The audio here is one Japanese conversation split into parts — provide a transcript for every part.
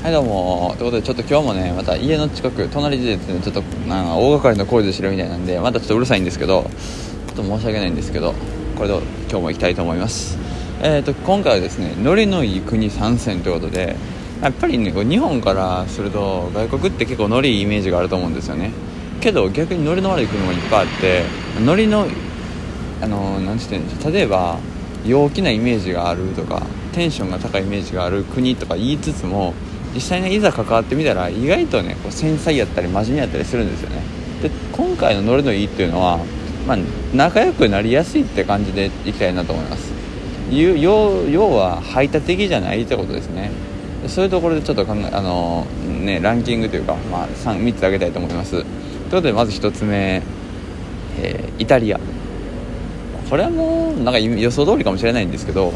はいどうも。ということでちょっと今日もねまた家の近く隣でですねちょっとなんか大掛かりな工事してるみたいなんでまたちょっとうるさいんですけどちょっと申し訳ないんですけどこれで今日も行きたいと思います。えーと今回はですねノリのいい国参戦ということでやっぱりね日本からすると外国って結構ノリいいイメージがあると思うんですよね。けど逆にノリの悪い国もいっぱいあってノリのあの何て言うんでしょう例えば陽気なイメージがあるとかテンションが高いイメージがある国とか言いつつも実際ねいざ関わってみたら意外とねこう繊細やったり真面目やったりするんですよね。で今回のノリのいいっていうのは、まあ、仲良くなりやすいって感じでいきたいなと思います。要要は排他的じゃないってことですね。そういうところでちょっと考えあのねランキングというか、まあ、3, 3つ挙げたいと思います。ということでまず1つ目、えー、イタリア。これはもうなんか予想通りかもしれないんですけど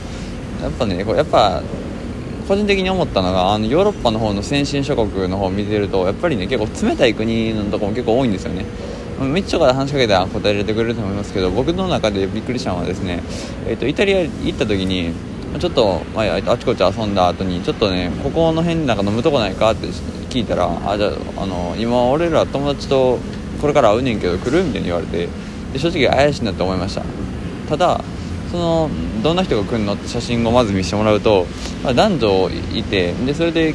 やっぱねこれやっぱ個人的に思ったのがあのヨーロッパの方の先進諸国の方を見てるとやっぱりね結構冷たい国のとこも結構多いんですよね。めっちゃから話しかけたら答えられてくれると思いますけど僕の中でびっくりしたのはですね、えーと、イタリア行った時にちょっと、まあ、あちこち遊んだ後にちょっとねここの辺なんか飲むとこないかって聞いたらあじゃあの今俺ら友達とこれから会うねんけど来る？みたいに言われてで正直怪しいなって思いました。ただそのどんな人が来るのって写真をまず見せてもらうと、まあ、男女いてでそれで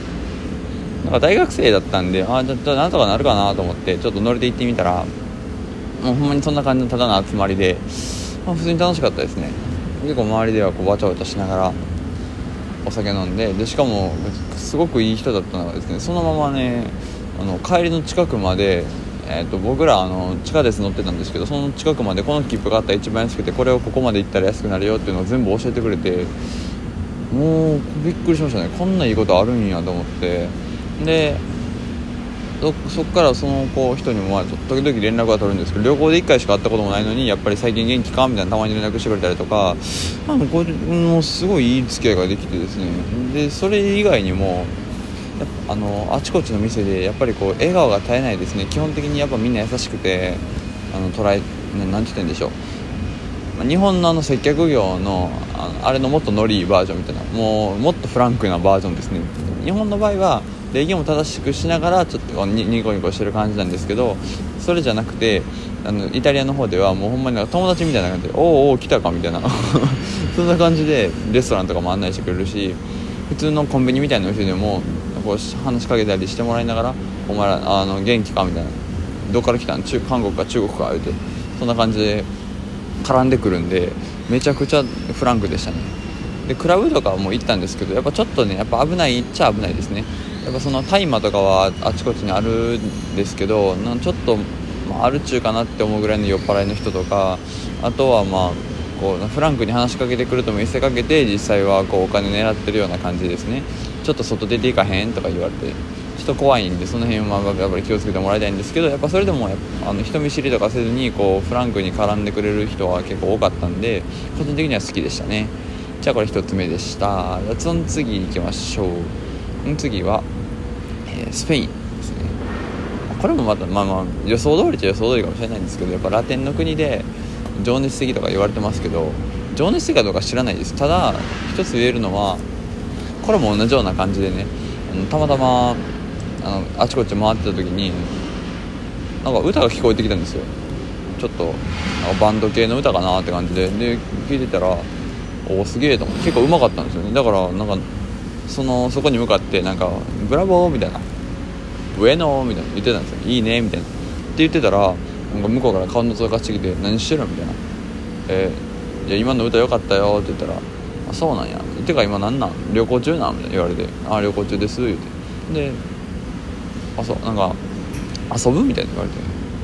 なんか大学生だったんであじゃあなんとかなるかなと思ってちょっと乗りで行ってみたらもうほんまにそんな感じのただの集まりで、まあ、普通に楽しかったですね。結構周りではこうわちゃわちゃしながらお酒飲んででしかもすごくいい人だったのがですねそのままねあの帰りの近くまでえーと、僕らあの地下鉄乗ってたんですけどその近くまでこの切符があったら一番安くてこれをここまで行ったら安くなるよっていうのを全部教えてくれてもうびっくりしましたね。こんないいことあるんやと思って。でそっからその子人にもまあ時々連絡が取るんですけど旅行で1回しか会ったこともないのにやっぱり最近元気かみたいなたまに連絡してくれたりとか、まあ、これもうすごいいい付き合いができてですね。でそれ以外にもあのあちこちの店でやっぱりこう笑顔が絶えないですね。基本的にやっぱみんな優しくてあの捉え何て言ってんでしょう。日本のあの接客業のあのあれのもっとノリバージョンみたいなもうもっとフランクなバージョンですね。日本の場合は礼儀も正しくしながらちょっとニコニコしてる感じなんですけどそれじゃなくてあのイタリアの方ではもうほんまに友達みたいな感じで「おおおお来たか」みたいな。そんな感じでレストランとかも案内してくれるし普通のコンビニみたいなお店でもこう話しかけたりしてもらいながら「お前らあの元気か?」みたいな「どっから来たん？中韓国か中国か?」言うてそんな感じで絡んでくるんでめちゃくちゃフランクでしたねでクラブとかも行ったんですけどやっぱちょっとねやっぱ危ないっちゃ危ないですねやっぱその大麻とかはあちこちにあるんですけどなんちょっと、まあ、ある中かなって思うぐらいの酔っ払いの人とかあとはまあこうフランクに話しかけてくると見せかけて実際はこうお金狙ってるような感じですねちょっと外出ていかへんとか言われてちょっと怖いんでその辺はやっぱり気をつけてもらいたいんですけどやっぱそれでもあの人見知りとかせずにこうフランクに絡んでくれる人は結構多かったんで個人的には好きでしたね。じゃあこれ1つ目でした。その次行きましょう。次は、えー、スペインですね。これもまたまあまあ予想通りっちゃ予想通りかもしれないんですけどやっぱラテンの国で情熱的とか言われてますけど情熱的かどうか知らないです。ただ一つ言えるのはこれも同じような感じでねたまたまあのあちこち回ってた時になんか歌が聞こえてきたんですよ。ちょっとバンド系の歌かなって感じで。で聞いてたらおおすげえと思って。結構うまかったんですよね。だからなんかそのそこに向かってなんか「ブラボー」みたいな「上野」みたいな。言ってたんですよ「いいね」みたいな。って言ってたらなんか向こうから顔のぞかしてきて「何してる?」みたいな「えー、いや今の歌良かったよ」って言ったら「あそうなんや」てか今なんなん？旅行中なん?」みたいな言われて「あ旅行中です」言うてで「あそうなんか遊ぶ?」みたいな言われて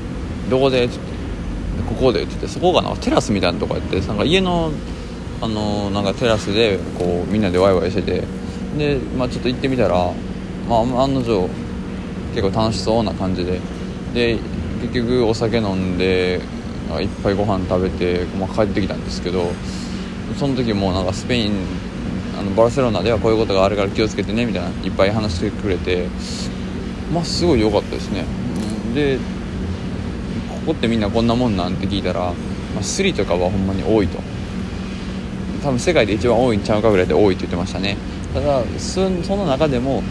「どこで?」って言って「ここで」って言ってそこがなんかテラスみたいなとこやってなんか家のあのなんかテラスでこうみんなでワイワイしててで、まあ、ちょっと行ってみたら、まあ、案の定結構楽しそうな感じでで結局お酒飲んでいっぱいご飯食べて、まあ、帰ってきたんですけどその時もなんかスペインのバルセロナではこういうことがあるから気をつけてねみたいないっぱい話してくれてまあすごい良かったですね。でここってみんなこんなもんなんて聞いたら、まあ、スリとかはほんまに多いと。多分世界で一番多いんちゃうかぐらいで多いって言ってましたね。ただその中でも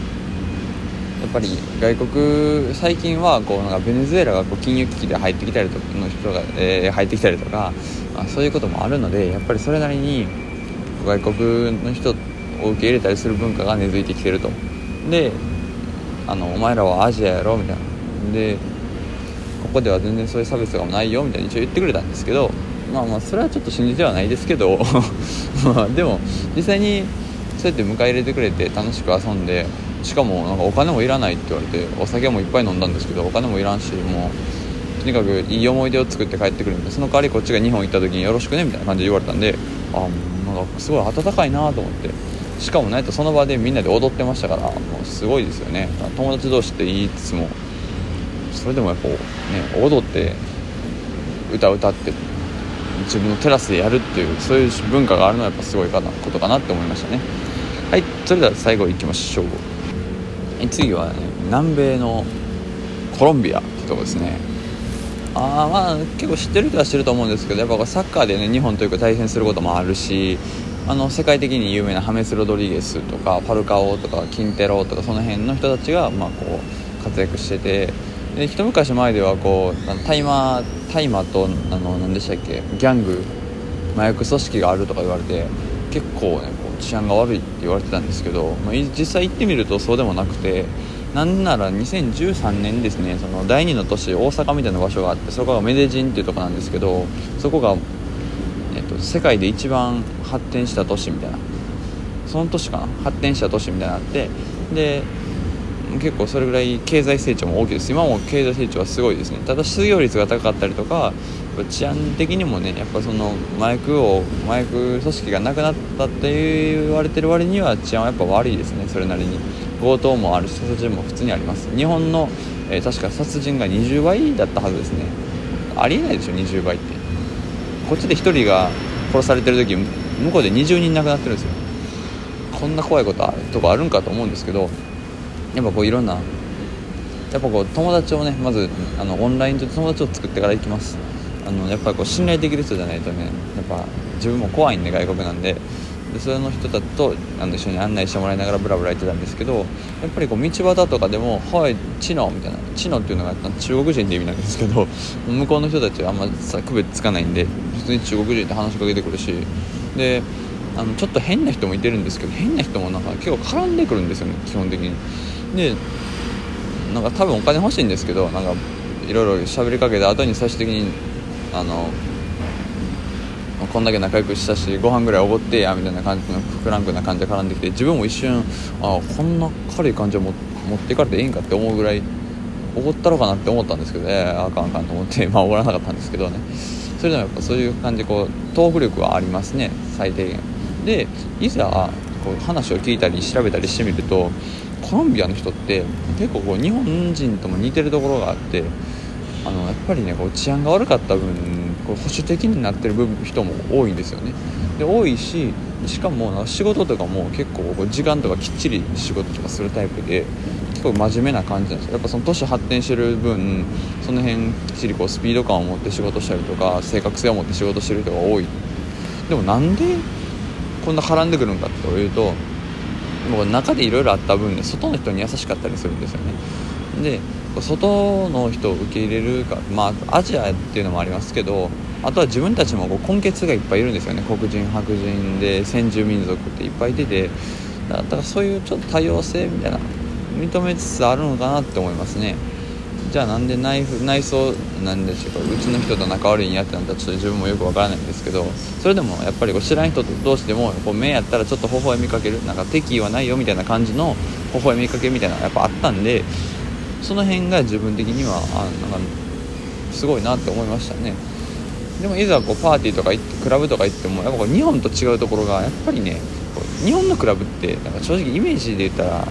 やっぱり外国最近はこうなんかベネズエラがこう金融危機で入ってきたりとかの人が、えー、入ってきたりとか、まあ、そういうこともあるのでやっぱりそれなりに外国の人を受け入れたりする文化が根付いてきてると。であのお前らはアジアやろみたいな。でここでは全然そういう差別とかもないよみたいに一応言ってくれたんですけどまあまあそれはちょっと信じてはないですけど。まあでも実際にそうやって迎え入れてくれて楽しく遊んでしかもなんかお金もいらないって言われてお酒もいっぱい飲んだんですけどお金もいらんしもうとにかくいい思い出を作って帰ってくるんでその代わりこっちが日本行った時によろしくねみたいな感じで言われたんであなんかすごい温かいなと思って。しかもねその場でみんなで踊ってましたからもうすごいですよね。友達同士って言いつつもそれでもやっぱね踊って歌歌って自分のテラスでやるっていうそういう文化があるのはやっぱすごいかなことかなって思いましたね。はいそれでは最後いきましょう。次は、ね、南米のコロンビアってとこですね。あまあ結構知ってる人は知ってると思うんですけどやっぱサッカーでね日本というか対戦することもあるしあの世界的に有名なハメス・ロドリゲスとかパルカオとかキンテロとかその辺の人たちが、まあ、こう活躍しててで一昔前ではこう大麻大麻とあの何でしたっけギャング麻薬組織があるとか言われて結構ねこう治安が悪いって言われてたんですけど、まあ、実際行ってみるとそうでもなくてなんなら2013年ですねその第2の都市大阪みたいな場所があってそこがメデジンっていうとこなんですけどそこが、えっと、世界で一番発展した都市みたいなその都市かな発展した都市みたいなのがあってで結構それぐらい経済成長も大きいです。今も経済成長はすごいですね。ただ失業率が高かったりとか治安的にもねやっぱその麻薬を麻薬組織がなくなったって言われてる割には治安はやっぱ悪いですねそれなりに。強盗もあるし殺人も普通にあります。日本の、えー、確か殺人が20倍だったはずですね。ありえないでしょ20倍って。こっちで1人が殺されてる時向こうで20人亡くなってるんですよ。こんな怖いことあとこあるんかと思うんですけどやっぱこういろんなやっぱこう友達をねまずあのオンラインで友達を作ってから行きます。あのやっぱりこう信頼できる人じゃないとねやっぱ自分も怖いんで外国なんで。でその人たちとあの一緒に案内してもらいながらブラブラ行ってたんですけどやっぱりこう道端とかでも「はいチノ」みたいな「チノ」っていうのが中国人って意味なんですけど 向こうの人たちはあんまさ区別つかないんで普通に中国人って話しかけてくるしであのちょっと変な人もいてるんですけど変な人もなんか結構絡んでくるんですよね基本的に。でなんか多分お金欲しいんですけどなんかいろいろ喋りかけて後に最終的にあのこんだけ仲良くしたしご飯ぐらいおごってやみたいな感じのフランクな感じで絡んできて自分も一瞬あこんな軽い感じを持っていかれていいんかって思うぐらいおごったろうかなって思ったんですけどえー、あかんあかんと思って。まあおごらなかったんですけどね。それでもやっぱそういう感じこうトーク力はありますね。最低限。でいざこう話を聞いたり調べたりしてみるとコロンビアの人って結構こう日本人とも似てるところがあってあのやっぱりねこう治安が悪かった分こう保守的になってる部分人も多いんですよね。で多いししかも仕事とかも結構こう時間とかきっちり仕事とかするタイプで結構真面目な感じなんですよ。やっぱその都市発展してる分その辺きっちりこうスピード感を持って仕事したりとか正確性を持って仕事してる人が多い。でもなんでこんな絡んでくるんかっていうともう中でいろいろあった分ね外の人に優しかったりするんですよね。で外の人を受け入れるかまあアジアっていうのもありますけどあとは自分たちもこう根血がいっぱいいるんですよね。黒人白人で先住民族っていっぱいいてて。だからそういうちょっと多様性みたいな認めつつあるのかなって思いますね。じゃあなんで内内装なんでしょうか。うちの人と仲悪いんやってなったらちょっと自分もよくわからないんですけどそれでもやっぱりこう知らん人同士でもこう目やったらちょっと微笑みかける。なんか敵意はないよみたいな感じの微笑みかけみたいなのがやっぱあったんでその辺が自分的にはあなんかすごいなって思いましたね。でもいざこうパーティーとか行ってクラブとか行ってもやっぱこう日本と違うところがやっぱりね日本のクラブってなんか正直イメージで言ったら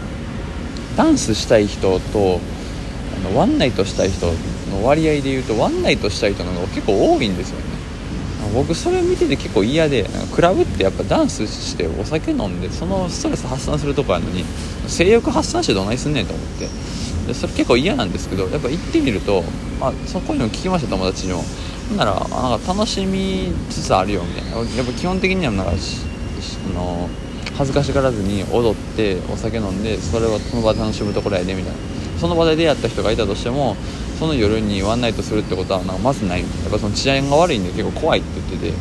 ダンスしたい人とあのワンナイトしたい人の割合で言うとワンナイトしたい人の方が結構多いんですよね。僕それ見てて結構嫌でクラブってやっぱダンスしてお酒飲んでそのストレス発散するとこあるのに性欲発散してどないすんねんと思って。でそれ結構嫌なんですけどやっぱ行ってみると、まあ、そこにも聞きました友達にも。ほんならなんか楽しみつつあるよみたいな。やっぱ基本的にはなんかあの恥ずかしがらずに踊ってお酒飲んでそれをその場で楽しむところやでみたいな。その場で出会った人がいたとしてもその夜にワンナイトするってことはなんかまずない。やっぱその治安が悪いんで結構怖いって言ってて。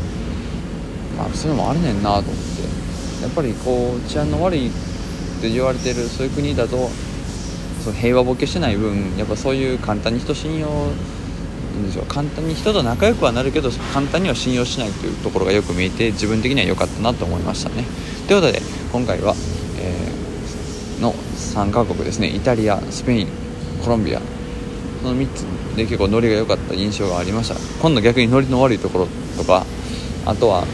まあそういうのもあるねんなと思って。やっぱりこう治安の悪いって言われてるそういう国だとその平和ボケしてない分やっぱそういう簡単に人信用んでしょう簡単に人と仲良くはなるけど簡単には信用しないというところがよく見えて自分的には良かったなと思いましたね。ということで今回は、えー、の3カ国ですね。イタリアスペインコロンビア。その3つで結構ノリが良かった印象がありました。今度逆にノリの悪いところとかあとは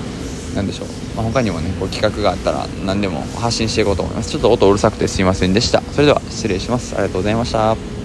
何でしょう、まあ、他にもねこう企画があったら何でも発信していこうと思います。ちょっと音うるさくてすいませんでした。それでは失礼します。ありがとうございました。